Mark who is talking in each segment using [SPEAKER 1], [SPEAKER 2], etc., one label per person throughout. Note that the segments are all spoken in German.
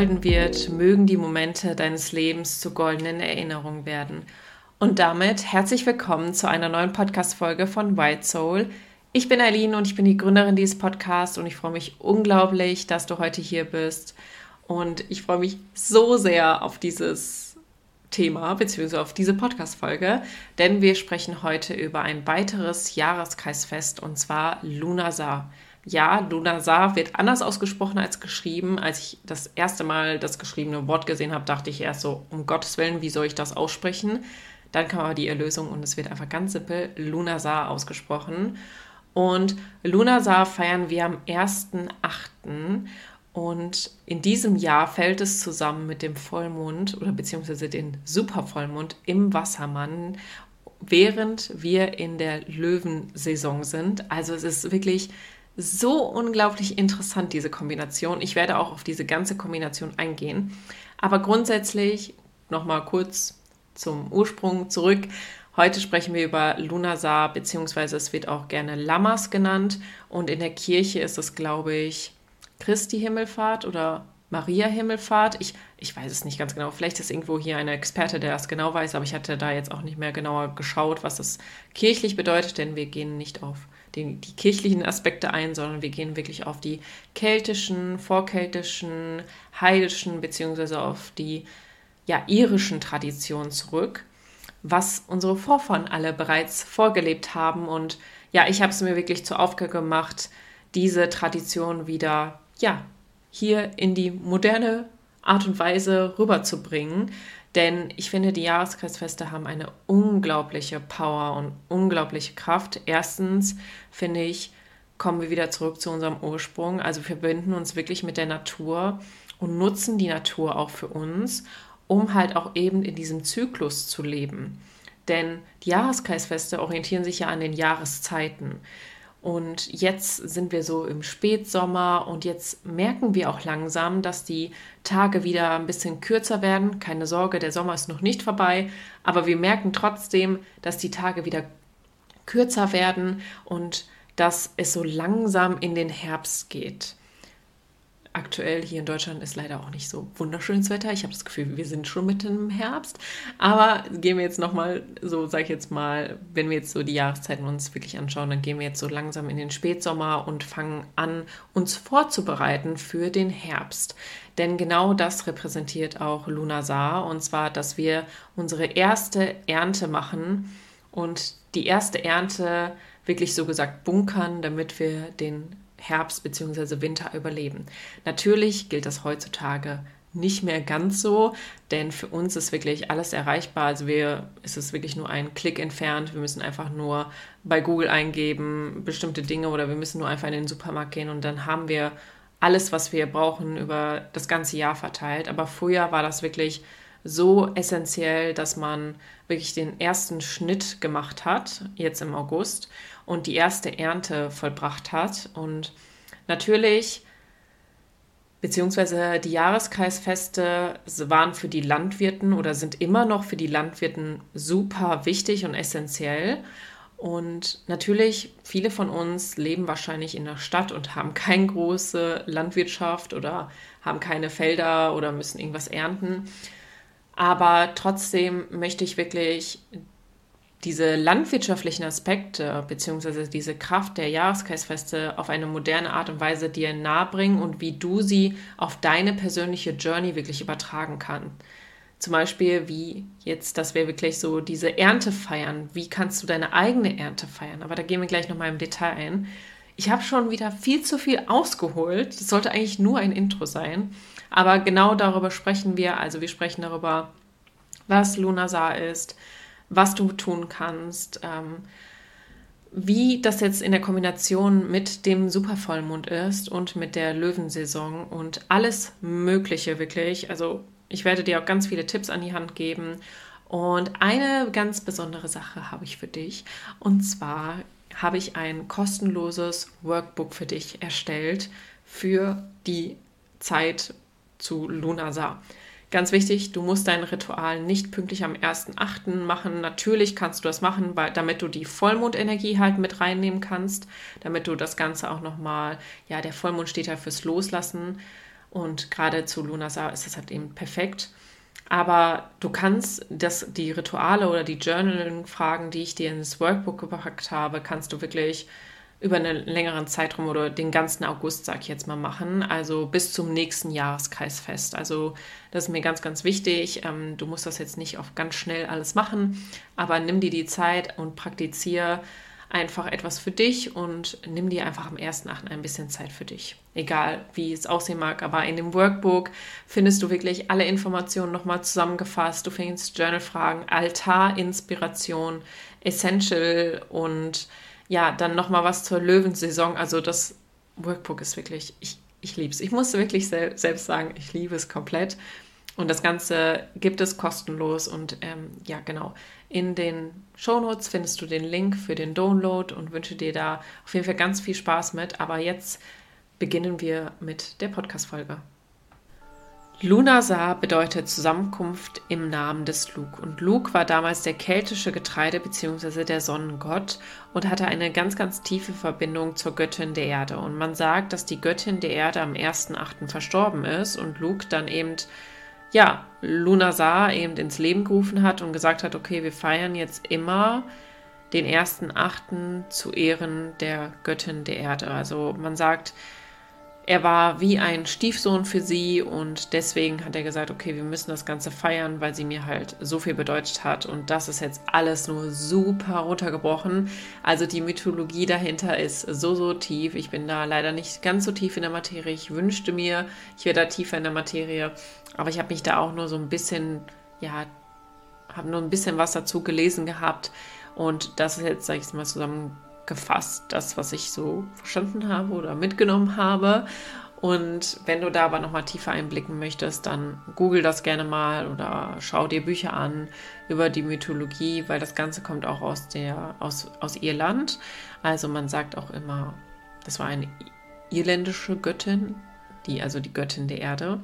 [SPEAKER 1] golden wird, mögen die Momente deines Lebens zu goldenen Erinnerungen werden. Und damit herzlich willkommen zu einer neuen Podcast-Folge von White Soul. Ich bin Eileen und ich bin die Gründerin dieses Podcasts und ich freue mich unglaublich, dass du heute hier bist. Und ich freue mich so sehr auf dieses Thema bzw. auf diese Podcast-Folge, denn wir sprechen heute über ein weiteres Jahreskreisfest und zwar Lunasar ja, Lunasar wird anders ausgesprochen als geschrieben. Als ich das erste Mal das geschriebene Wort gesehen habe, dachte ich erst so, um Gottes Willen, wie soll ich das aussprechen? Dann kam aber die Erlösung und es wird einfach ganz simpel Lunasar ausgesprochen. Und Lunasar feiern wir am 1.8. Und in diesem Jahr fällt es zusammen mit dem Vollmond oder beziehungsweise den Supervollmond im Wassermann, während wir in der Löwensaison sind. Also es ist wirklich so unglaublich interessant, diese Kombination. Ich werde auch auf diese ganze Kombination eingehen. Aber grundsätzlich nochmal kurz zum Ursprung zurück. Heute sprechen wir über Lunasar, beziehungsweise es wird auch gerne Lammers genannt. Und in der Kirche ist es, glaube ich, Christi Himmelfahrt oder Maria Himmelfahrt. Ich, ich weiß es nicht ganz genau. Vielleicht ist irgendwo hier eine Experte, der das genau weiß, aber ich hatte da jetzt auch nicht mehr genauer geschaut, was das kirchlich bedeutet, denn wir gehen nicht auf die, die kirchlichen Aspekte ein, sondern wir gehen wirklich auf die keltischen, vorkeltischen, heidischen beziehungsweise auf die ja, irischen Traditionen zurück, was unsere Vorfahren alle bereits vorgelebt haben. Und ja, ich habe es mir wirklich zur Aufgabe gemacht, diese Tradition wieder ja, hier in die moderne Art und Weise rüberzubringen. Denn ich finde, die Jahreskreisfeste haben eine unglaubliche Power und unglaubliche Kraft. Erstens finde ich, kommen wir wieder zurück zu unserem Ursprung. Also verbinden uns wirklich mit der Natur und nutzen die Natur auch für uns, um halt auch eben in diesem Zyklus zu leben. Denn die Jahreskreisfeste orientieren sich ja an den Jahreszeiten. Und jetzt sind wir so im Spätsommer und jetzt merken wir auch langsam, dass die Tage wieder ein bisschen kürzer werden. Keine Sorge, der Sommer ist noch nicht vorbei, aber wir merken trotzdem, dass die Tage wieder kürzer werden und dass es so langsam in den Herbst geht aktuell hier in Deutschland ist leider auch nicht so wunderschönes Wetter. Ich habe das Gefühl, wir sind schon mitten im Herbst. Aber gehen wir jetzt nochmal, so sage ich jetzt mal, wenn wir jetzt so die Jahreszeiten uns wirklich anschauen, dann gehen wir jetzt so langsam in den Spätsommer und fangen an, uns vorzubereiten für den Herbst. Denn genau das repräsentiert auch Lunasar. Und zwar, dass wir unsere erste Ernte machen und die erste Ernte wirklich so gesagt bunkern, damit wir den Herbst bzw. Winter überleben. Natürlich gilt das heutzutage nicht mehr ganz so, denn für uns ist wirklich alles erreichbar. Also wir, es ist wirklich nur ein Klick entfernt. Wir müssen einfach nur bei Google eingeben bestimmte Dinge oder wir müssen nur einfach in den Supermarkt gehen und dann haben wir alles, was wir brauchen, über das ganze Jahr verteilt. Aber früher war das wirklich so essentiell, dass man wirklich den ersten Schnitt gemacht hat, jetzt im August und die erste Ernte vollbracht hat. Und natürlich, beziehungsweise die Jahreskreisfeste waren für die Landwirten oder sind immer noch für die Landwirten super wichtig und essentiell. Und natürlich, viele von uns leben wahrscheinlich in der Stadt und haben keine große Landwirtschaft oder haben keine Felder oder müssen irgendwas ernten. Aber trotzdem möchte ich wirklich diese landwirtschaftlichen Aspekte beziehungsweise diese Kraft der Jahreskreisfeste auf eine moderne Art und Weise dir nahebringen und wie du sie auf deine persönliche Journey wirklich übertragen kannst. Zum Beispiel wie jetzt, dass wir wirklich so diese Ernte feiern. Wie kannst du deine eigene Ernte feiern? Aber da gehen wir gleich nochmal im Detail ein. Ich habe schon wieder viel zu viel ausgeholt. Das sollte eigentlich nur ein Intro sein. Aber genau darüber sprechen wir. Also wir sprechen darüber, was Lunasar ist, was du tun kannst, ähm, wie das jetzt in der Kombination mit dem Supervollmond ist und mit der Löwensaison und alles Mögliche wirklich. Also ich werde dir auch ganz viele Tipps an die Hand geben. Und eine ganz besondere Sache habe ich für dich. Und zwar habe ich ein kostenloses Workbook für dich erstellt für die Zeit zu Lunasar. Ganz wichtig, du musst dein Ritual nicht pünktlich am 1.8. machen. Natürlich kannst du das machen, weil, damit du die Vollmondenergie halt mit reinnehmen kannst, damit du das Ganze auch nochmal, ja, der Vollmond steht ja fürs Loslassen und gerade zu Lunasar ist das halt eben perfekt. Aber du kannst das, die Rituale oder die Journaling-Fragen, die ich dir ins Workbook gepackt habe, kannst du wirklich über einen längeren Zeitraum oder den ganzen August, sag ich jetzt mal, machen. Also bis zum nächsten Jahreskreisfest. Also das ist mir ganz, ganz wichtig. Ähm, du musst das jetzt nicht auf ganz schnell alles machen, aber nimm dir die Zeit und praktiziere einfach etwas für dich und nimm dir einfach am 1.8. ein bisschen Zeit für dich. Egal, wie es aussehen mag, aber in dem Workbook findest du wirklich alle Informationen nochmal zusammengefasst. Du findest Journalfragen, Altar, Inspiration, Essential und ja, dann nochmal was zur Löwensaison. Also das Workbook ist wirklich, ich, ich liebe es. Ich musste wirklich sel selbst sagen, ich liebe es komplett. Und das Ganze gibt es kostenlos. Und ähm, ja, genau. In den Shownotes findest du den Link für den Download und wünsche dir da auf jeden Fall ganz viel Spaß mit. Aber jetzt beginnen wir mit der Podcast-Folge. Lunasar bedeutet Zusammenkunft im Namen des Lug. Und Lug war damals der keltische Getreide- bzw. der Sonnengott und hatte eine ganz, ganz tiefe Verbindung zur Göttin der Erde. Und man sagt, dass die Göttin der Erde am 1.8. verstorben ist und Lug dann eben, ja, Lunasar eben ins Leben gerufen hat und gesagt hat, okay, wir feiern jetzt immer den 1.8. zu Ehren der Göttin der Erde. Also man sagt, er war wie ein Stiefsohn für sie und deswegen hat er gesagt, okay, wir müssen das Ganze feiern, weil sie mir halt so viel bedeutet hat und das ist jetzt alles nur super runtergebrochen. Also die Mythologie dahinter ist so, so tief. Ich bin da leider nicht ganz so tief in der Materie. Ich wünschte mir, ich wäre da tiefer in der Materie, aber ich habe mich da auch nur so ein bisschen, ja, habe nur ein bisschen was dazu gelesen gehabt und das ist jetzt, sage ich mal, zusammen gefasst, das, was ich so verstanden habe oder mitgenommen habe. Und wenn du da aber nochmal tiefer einblicken möchtest, dann google das gerne mal oder schau dir Bücher an über die Mythologie, weil das Ganze kommt auch aus, der, aus, aus Irland. Also man sagt auch immer, das war eine irländische Göttin, die, also die Göttin der Erde.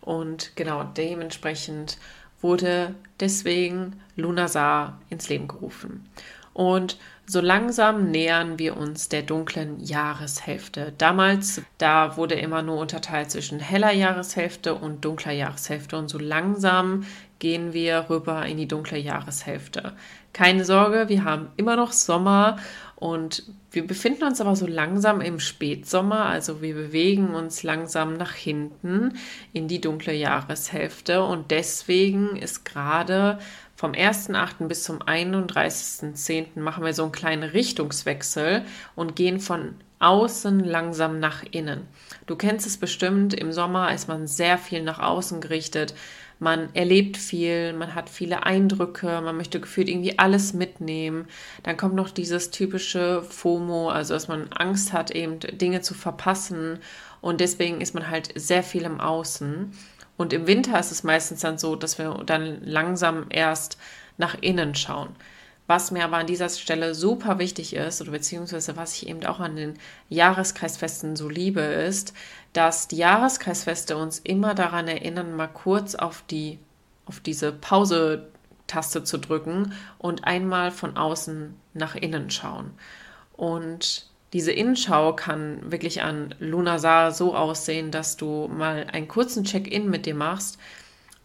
[SPEAKER 1] Und genau dementsprechend wurde deswegen Lunasar ins Leben gerufen. Und so langsam nähern wir uns der dunklen Jahreshälfte. Damals, da wurde immer nur unterteilt zwischen heller Jahreshälfte und dunkler Jahreshälfte. Und so langsam gehen wir rüber in die dunkle Jahreshälfte. Keine Sorge, wir haben immer noch Sommer und wir befinden uns aber so langsam im Spätsommer, also wir bewegen uns langsam nach hinten in die dunkle Jahreshälfte und deswegen ist gerade vom 1.8. bis zum 31.10. machen wir so einen kleinen Richtungswechsel und gehen von außen langsam nach innen. Du kennst es bestimmt, im Sommer ist man sehr viel nach außen gerichtet. Man erlebt viel, man hat viele Eindrücke, man möchte gefühlt irgendwie alles mitnehmen. Dann kommt noch dieses typische FOMO, also dass man Angst hat, eben Dinge zu verpassen. Und deswegen ist man halt sehr viel im Außen. Und im Winter ist es meistens dann so, dass wir dann langsam erst nach innen schauen. Was mir aber an dieser Stelle super wichtig ist, oder beziehungsweise was ich eben auch an den Jahreskreisfesten so liebe, ist, dass die Jahreskreisfeste uns immer daran erinnern, mal kurz auf die, auf diese Pause-Taste zu drücken und einmal von außen nach innen schauen. Und diese Innenschau kann wirklich an Lunasar so aussehen, dass du mal einen kurzen Check-in mit dir machst,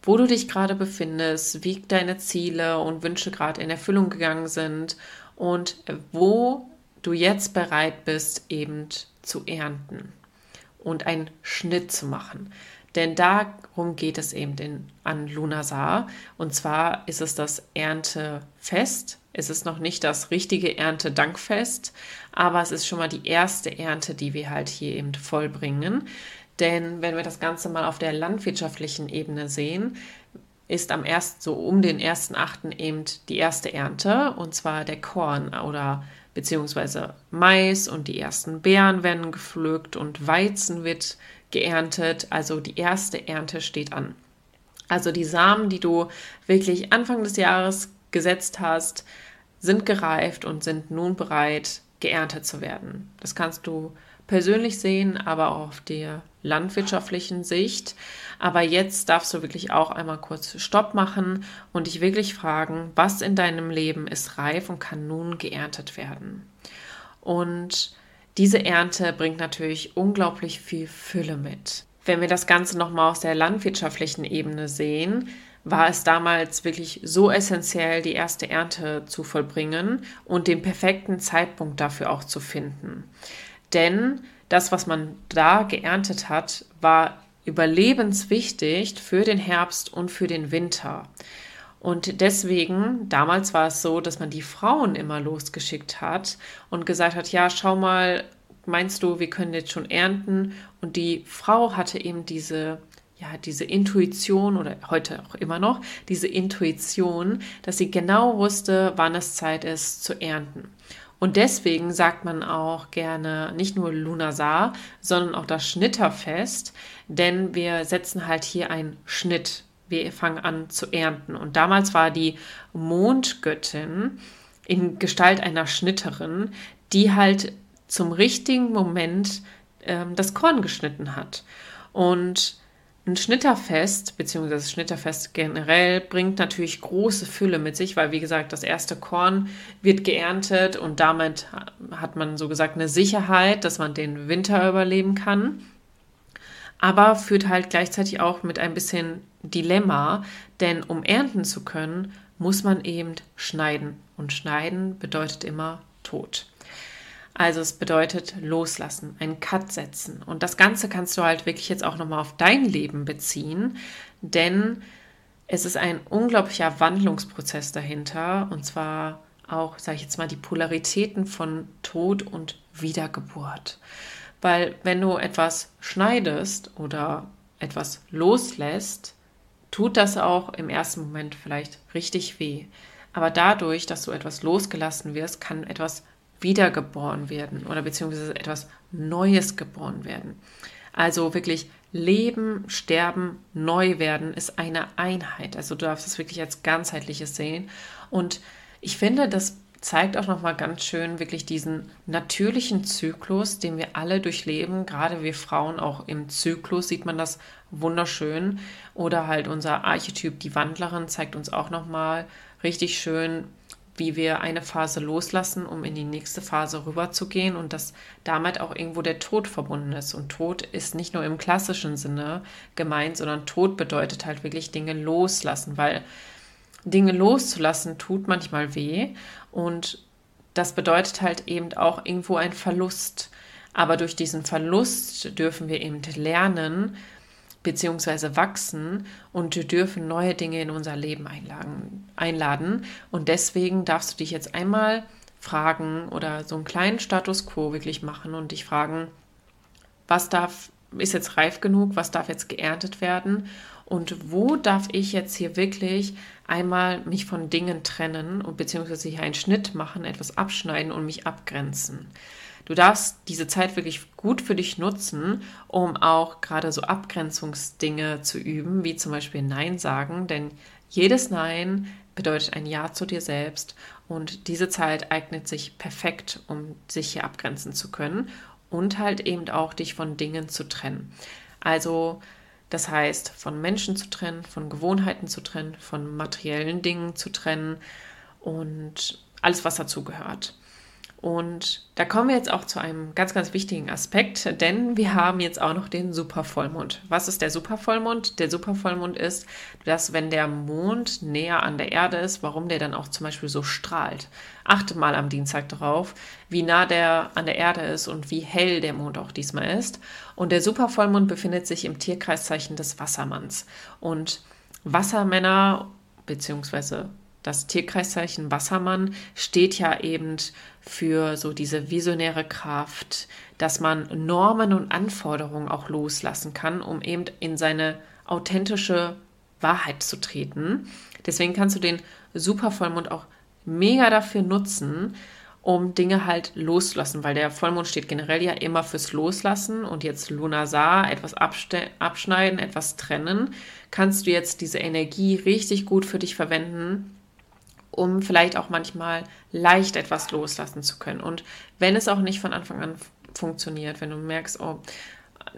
[SPEAKER 1] wo du dich gerade befindest, wie deine Ziele und Wünsche gerade in Erfüllung gegangen sind und wo du jetzt bereit bist, eben zu ernten und einen Schnitt zu machen. Denn darum geht es eben in, an Lunasar. Und zwar ist es das Erntefest, es ist noch nicht das richtige Erntedankfest, aber es ist schon mal die erste Ernte, die wir halt hier eben vollbringen. Denn wenn wir das Ganze mal auf der landwirtschaftlichen Ebene sehen, ist am ersten, so um den ersten Achten eben die erste Ernte und zwar der Korn oder beziehungsweise Mais und die ersten Beeren werden gepflückt und Weizen wird geerntet. Also die erste Ernte steht an. Also die Samen, die du wirklich Anfang des Jahres gesetzt hast, sind gereift und sind nun bereit, geerntet zu werden. Das kannst du persönlich sehen, aber auch auf der landwirtschaftlichen Sicht. Aber jetzt darfst du wirklich auch einmal kurz Stopp machen und dich wirklich fragen, was in deinem Leben ist reif und kann nun geerntet werden. Und diese Ernte bringt natürlich unglaublich viel Fülle mit. Wenn wir das Ganze nochmal aus der landwirtschaftlichen Ebene sehen, war es damals wirklich so essentiell, die erste Ernte zu vollbringen und den perfekten Zeitpunkt dafür auch zu finden. Denn das, was man da geerntet hat, war überlebenswichtig für den Herbst und für den Winter. Und deswegen, damals war es so, dass man die Frauen immer losgeschickt hat und gesagt hat, ja, schau mal, meinst du, wir können jetzt schon ernten? Und die Frau hatte eben diese, ja, diese Intuition oder heute auch immer noch, diese Intuition, dass sie genau wusste, wann es Zeit ist zu ernten. Und deswegen sagt man auch gerne nicht nur Lunasar, sondern auch das Schnitterfest, denn wir setzen halt hier einen Schnitt. Wir fangen an zu ernten. Und damals war die Mondgöttin in Gestalt einer Schnitterin, die halt zum richtigen Moment ähm, das Korn geschnitten hat. Und ein Schnitterfest, beziehungsweise Schnitterfest generell, bringt natürlich große Fülle mit sich, weil, wie gesagt, das erste Korn wird geerntet und damit hat man so gesagt eine Sicherheit, dass man den Winter überleben kann. Aber führt halt gleichzeitig auch mit ein bisschen Dilemma, denn um ernten zu können, muss man eben schneiden. Und schneiden bedeutet immer Tod. Also es bedeutet loslassen, einen Cut setzen. Und das Ganze kannst du halt wirklich jetzt auch nochmal auf dein Leben beziehen, denn es ist ein unglaublicher Wandlungsprozess dahinter. Und zwar auch, sage ich jetzt mal, die Polaritäten von Tod und Wiedergeburt. Weil wenn du etwas schneidest oder etwas loslässt, tut das auch im ersten Moment vielleicht richtig weh. Aber dadurch, dass du etwas losgelassen wirst, kann etwas wiedergeboren werden oder beziehungsweise etwas Neues geboren werden. Also wirklich Leben, Sterben, Neu werden ist eine Einheit. Also du darfst es wirklich als ganzheitliches sehen. Und ich finde, das zeigt auch nochmal ganz schön wirklich diesen natürlichen Zyklus, den wir alle durchleben. Gerade wir Frauen auch im Zyklus sieht man das wunderschön. Oder halt unser Archetyp, die Wandlerin, zeigt uns auch nochmal richtig schön, wie wir eine Phase loslassen, um in die nächste Phase rüberzugehen und dass damit auch irgendwo der Tod verbunden ist. Und Tod ist nicht nur im klassischen Sinne gemeint, sondern Tod bedeutet halt wirklich Dinge loslassen, weil Dinge loszulassen tut manchmal weh und das bedeutet halt eben auch irgendwo ein Verlust. Aber durch diesen Verlust dürfen wir eben lernen, beziehungsweise wachsen und dürfen neue Dinge in unser Leben einladen. Und deswegen darfst du dich jetzt einmal fragen oder so einen kleinen Status quo wirklich machen und dich fragen, was darf, ist jetzt reif genug, was darf jetzt geerntet werden und wo darf ich jetzt hier wirklich einmal mich von Dingen trennen und beziehungsweise hier einen Schnitt machen, etwas abschneiden und mich abgrenzen. Du darfst diese Zeit wirklich gut für dich nutzen, um auch gerade so Abgrenzungsdinge zu üben, wie zum Beispiel Nein sagen, denn jedes Nein bedeutet ein Ja zu dir selbst und diese Zeit eignet sich perfekt, um sich hier abgrenzen zu können und halt eben auch dich von Dingen zu trennen. Also das heißt, von Menschen zu trennen, von Gewohnheiten zu trennen, von materiellen Dingen zu trennen und alles, was dazu gehört. Und da kommen wir jetzt auch zu einem ganz, ganz wichtigen Aspekt, denn wir haben jetzt auch noch den Supervollmond. Was ist der Supervollmond? Der Supervollmond ist, dass wenn der Mond näher an der Erde ist, warum der dann auch zum Beispiel so strahlt. Achte mal am Dienstag darauf, wie nah der an der Erde ist und wie hell der Mond auch diesmal ist. Und der Supervollmond befindet sich im Tierkreiszeichen des Wassermanns. Und Wassermänner beziehungsweise das Tierkreiszeichen Wassermann steht ja eben für so diese visionäre Kraft, dass man Normen und Anforderungen auch loslassen kann, um eben in seine authentische Wahrheit zu treten. Deswegen kannst du den Supervollmond auch mega dafür nutzen, um Dinge halt loszulassen, weil der Vollmond steht generell ja immer fürs Loslassen und jetzt Lunasar, etwas abschneiden, etwas trennen, kannst du jetzt diese Energie richtig gut für dich verwenden, um vielleicht auch manchmal leicht etwas loslassen zu können. Und wenn es auch nicht von Anfang an funktioniert, wenn du merkst, oh,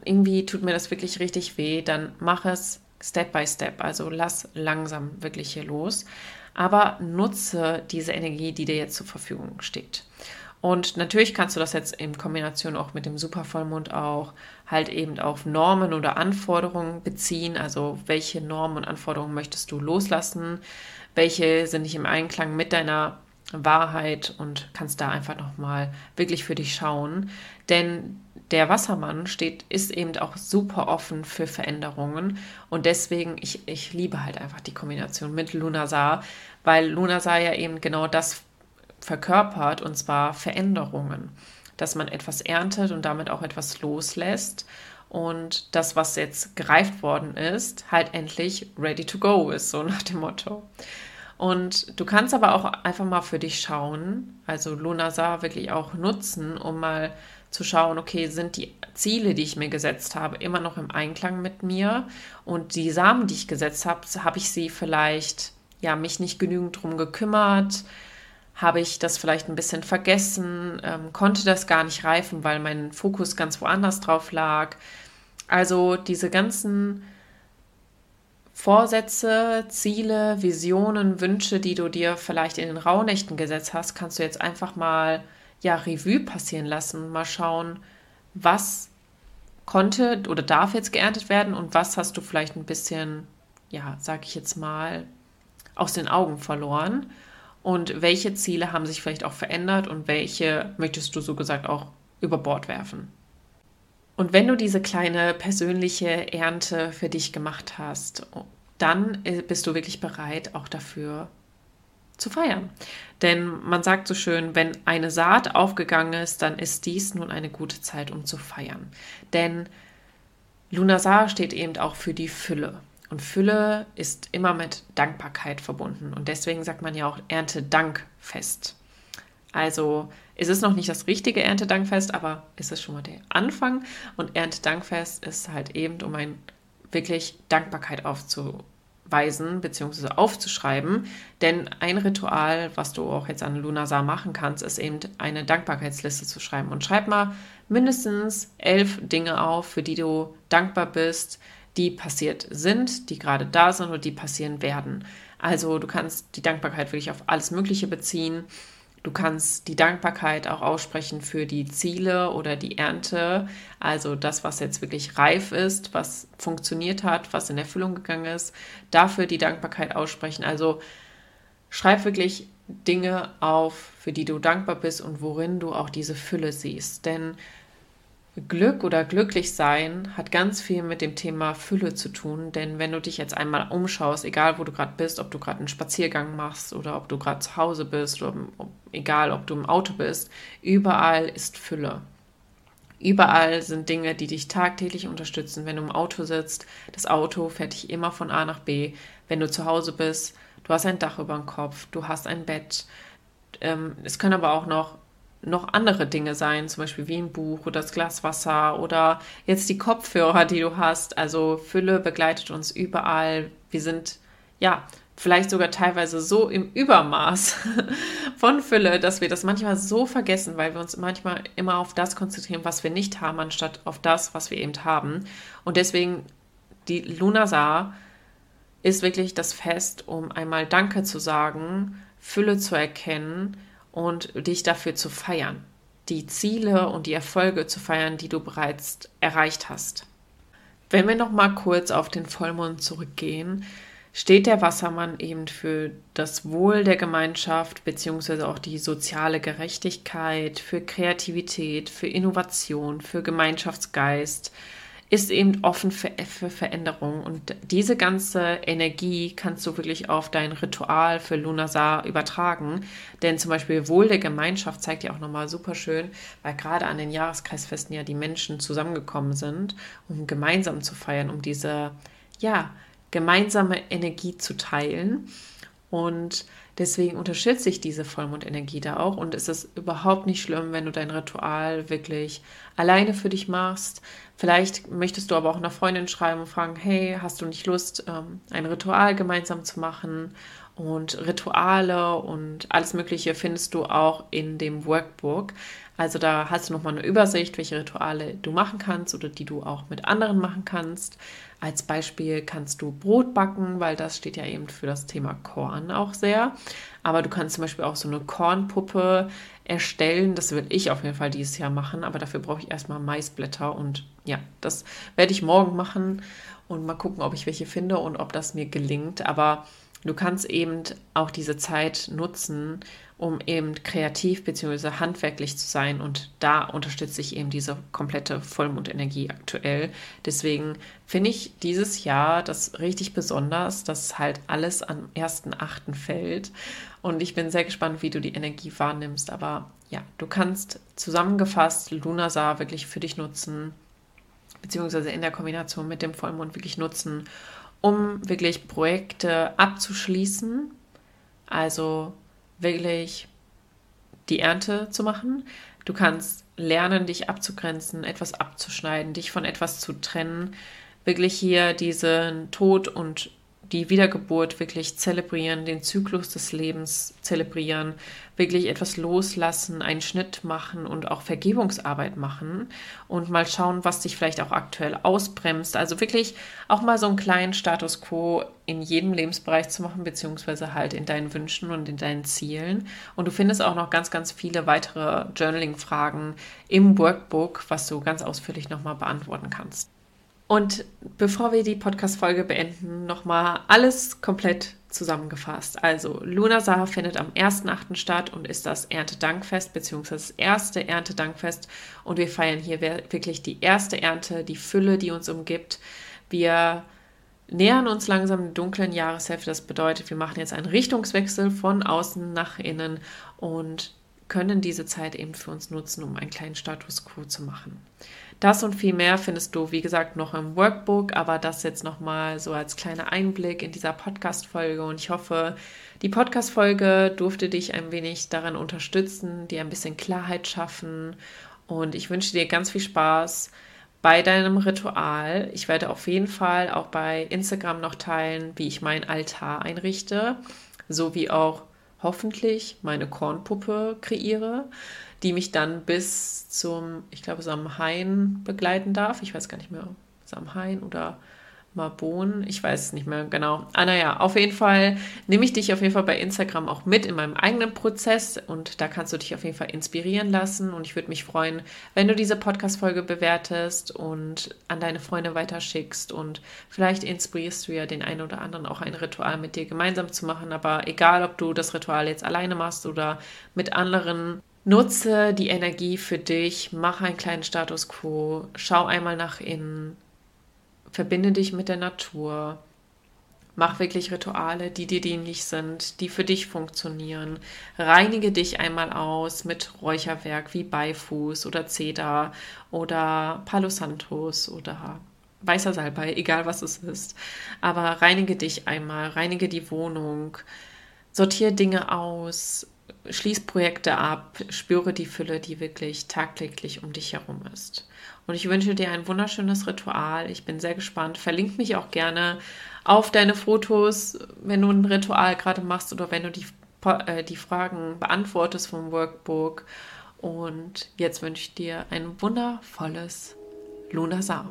[SPEAKER 1] irgendwie tut mir das wirklich richtig weh, dann mach es Step by Step. Also lass langsam wirklich hier los. Aber nutze diese Energie, die dir jetzt zur Verfügung steht. Und natürlich kannst du das jetzt in Kombination auch mit dem Supervollmond auch halt eben auf Normen oder Anforderungen beziehen. Also welche Normen und Anforderungen möchtest du loslassen? Welche sind nicht im Einklang mit deiner Wahrheit und kannst da einfach nochmal wirklich für dich schauen. Denn der Wassermann steht, ist eben auch super offen für Veränderungen und deswegen, ich, ich liebe halt einfach die Kombination mit Lunasar, weil Lunasar ja eben genau das verkörpert, und zwar Veränderungen. Dass man etwas erntet und damit auch etwas loslässt und das, was jetzt gereift worden ist, halt endlich ready to go ist, so nach dem Motto. Und du kannst aber auch einfach mal für dich schauen, also Lunasar wirklich auch nutzen, um mal zu schauen, okay, sind die Ziele, die ich mir gesetzt habe, immer noch im Einklang mit mir? Und die Samen, die ich gesetzt habe, habe ich sie vielleicht, ja, mich nicht genügend drum gekümmert? habe ich das vielleicht ein bisschen vergessen, ähm, konnte das gar nicht reifen, weil mein Fokus ganz woanders drauf lag. Also diese ganzen Vorsätze, Ziele, Visionen, Wünsche, die du dir vielleicht in den Rauhnächten gesetzt hast, kannst du jetzt einfach mal ja Revue passieren lassen, mal schauen, was konnte oder darf jetzt geerntet werden und was hast du vielleicht ein bisschen, ja, sag ich jetzt mal, aus den Augen verloren und welche Ziele haben sich vielleicht auch verändert und welche möchtest du so gesagt auch über Bord werfen. Und wenn du diese kleine persönliche Ernte für dich gemacht hast, dann äh, bist du wirklich bereit, auch dafür zu feiern. Denn man sagt so schön, wenn eine Saat aufgegangen ist, dann ist dies nun eine gute Zeit, um zu feiern. Denn Lunasar steht eben auch für die Fülle. Und Fülle ist immer mit Dankbarkeit verbunden. Und deswegen sagt man ja auch Erntedankfest. Also es ist noch nicht das richtige Erntedankfest, aber es ist schon mal der Anfang. Und Erntedankfest ist halt eben, um ein wirklich Dankbarkeit aufzuweisen bzw. aufzuschreiben. Denn ein Ritual, was du auch jetzt an Lunasar machen kannst, ist eben eine Dankbarkeitsliste zu schreiben. Und schreib mal mindestens elf Dinge auf, für die du dankbar bist, die passiert sind, die gerade da sind oder die passieren werden. Also du kannst die Dankbarkeit wirklich auf alles Mögliche beziehen. Du kannst die Dankbarkeit auch aussprechen für die Ziele oder die Ernte, also das, was jetzt wirklich reif ist, was funktioniert hat, was in Erfüllung gegangen ist, dafür die Dankbarkeit aussprechen. Also schreib wirklich Dinge auf, für die du dankbar bist und worin du auch diese Fülle siehst. Denn Glück oder glücklich sein hat ganz viel mit dem Thema Fülle zu tun, denn wenn du dich jetzt einmal umschaust, egal wo du gerade bist, ob du gerade einen Spaziergang machst oder ob du gerade zu Hause bist oder ob, egal ob du im Auto bist, überall ist Fülle. Überall sind Dinge, die dich tagtäglich unterstützen. Wenn du im Auto sitzt, das Auto fährt dich immer von A nach B. Wenn du zu Hause bist, du hast ein Dach über dem Kopf, du hast ein Bett. Ähm, es können aber auch noch noch andere Dinge sein, zum Beispiel wie ein Buch oder das Glas Wasser oder jetzt die Kopfhörer, die du hast. Also Fülle begleitet uns überall. Wir sind ja vielleicht sogar teilweise so im Übermaß von Fülle, dass wir das manchmal so vergessen, weil wir uns manchmal immer auf das konzentrieren, was wir nicht haben, anstatt auf das, was wir eben haben. Und deswegen die Lunasar ist wirklich das Fest, um einmal Danke zu sagen, Fülle zu erkennen und dich dafür zu feiern, die Ziele und die Erfolge zu feiern, die du bereits erreicht hast. Wenn wir noch mal kurz auf den Vollmond zurückgehen, steht der Wassermann eben für das Wohl der Gemeinschaft beziehungsweise auch die soziale Gerechtigkeit, für Kreativität, für Innovation, für Gemeinschaftsgeist, ist eben offen für, für Veränderung. Und diese ganze Energie kannst du wirklich auf dein Ritual für Lunasar übertragen. Denn zum Beispiel Wohl der Gemeinschaft zeigt ja auch nochmal super schön, weil gerade an den Jahreskreisfesten ja die Menschen zusammengekommen sind, um gemeinsam zu feiern, um diese, ja, gemeinsame Energie zu teilen. Und deswegen unterschätzt sich diese Vollmondenergie da auch. Und es ist überhaupt nicht schlimm, wenn du dein Ritual wirklich alleine für dich machst. Vielleicht möchtest du aber auch einer Freundin schreiben und fragen, hey, hast du nicht Lust, ähm, ein Ritual gemeinsam zu machen? Und Rituale und alles Mögliche findest du auch in dem Workbook. Also da hast du nochmal eine Übersicht, welche Rituale du machen kannst oder die du auch mit anderen machen kannst. Als Beispiel kannst du Brot backen, weil das steht ja eben für das Thema Korn auch sehr. Aber du kannst zum Beispiel auch so eine Kornpuppe erstellen. Das will ich auf jeden Fall dieses Jahr machen, aber dafür brauche ich erstmal Maisblätter und ja, das werde ich morgen machen und mal gucken, ob ich welche finde und ob das mir gelingt. Aber du kannst eben auch diese Zeit nutzen, um eben kreativ bzw. handwerklich zu sein. Und da unterstütze ich eben diese komplette Vollmondenergie aktuell. Deswegen finde ich dieses Jahr das richtig besonders, dass halt alles am 1.8. fällt. Und ich bin sehr gespannt, wie du die Energie wahrnimmst. Aber ja, du kannst zusammengefasst Lunasar wirklich für dich nutzen, beziehungsweise in der Kombination mit dem Vollmond wirklich nutzen, um wirklich Projekte abzuschließen. Also wirklich die Ernte zu machen. Du kannst lernen, dich abzugrenzen, etwas abzuschneiden, dich von etwas zu trennen. Wirklich hier diesen Tod und die Wiedergeburt wirklich zelebrieren, den Zyklus des Lebens zelebrieren, wirklich etwas loslassen, einen Schnitt machen und auch Vergebungsarbeit machen und mal schauen, was dich vielleicht auch aktuell ausbremst. Also wirklich auch mal so einen kleinen Status quo in jedem Lebensbereich zu machen, beziehungsweise halt in deinen Wünschen und in deinen Zielen. Und du findest auch noch ganz, ganz viele weitere Journaling-Fragen im Workbook, was du ganz ausführlich nochmal beantworten kannst. Und bevor wir die Podcast-Folge beenden, nochmal alles komplett zusammengefasst. Also, Lunasar findet am 1.8. statt und ist das Erntedankfest, beziehungsweise das erste Erntedankfest. Und wir feiern hier wirklich die erste Ernte, die Fülle, die uns umgibt. Wir nähern uns langsam der dunklen Jahreshälfte. Das bedeutet, wir machen jetzt einen Richtungswechsel von außen nach innen und können diese Zeit eben für uns nutzen, um einen kleinen Status quo zu machen. Das und viel mehr findest du, wie gesagt, noch im Workbook, aber das jetzt nochmal so als kleiner Einblick in dieser Podcast-Folge. Und ich hoffe, die Podcast-Folge durfte dich ein wenig daran unterstützen, dir ein bisschen Klarheit schaffen. Und ich wünsche dir ganz viel Spaß bei deinem Ritual. Ich werde auf jeden Fall auch bei Instagram noch teilen, wie ich mein Altar einrichte, sowie auch hoffentlich meine Kornpuppe kreiere die mich dann bis zum, ich glaube, Samhain begleiten darf. Ich weiß gar nicht mehr, Samhain oder Marbon, ich weiß es nicht mehr genau. Ah, naja, auf jeden Fall nehme ich dich auf jeden Fall bei Instagram auch mit in meinem eigenen Prozess und da kannst du dich auf jeden Fall inspirieren lassen und ich würde mich freuen, wenn du diese Podcast-Folge bewertest und an deine Freunde weiterschickst und vielleicht inspirierst du ja den einen oder anderen auch ein Ritual mit dir gemeinsam zu machen, aber egal, ob du das Ritual jetzt alleine machst oder mit anderen, Nutze die Energie für dich, mach einen kleinen Status quo, schau einmal nach innen, verbinde dich mit der Natur, mach wirklich Rituale, die dir dienlich sind, die für dich funktionieren. Reinige dich einmal aus mit Räucherwerk wie Beifuß oder Zeder oder Palo Santos oder weißer Salbei, egal was es ist. Aber reinige dich einmal, reinige die Wohnung, sortiere Dinge aus, schließ Projekte ab, spüre die Fülle, die wirklich tagtäglich um dich herum ist. Und ich wünsche dir ein wunderschönes Ritual. Ich bin sehr gespannt. Verlink mich auch gerne auf deine Fotos, wenn du ein Ritual gerade machst oder wenn du die, äh, die Fragen beantwortest vom Workbook. Und jetzt wünsche ich dir ein wundervolles Lunasar.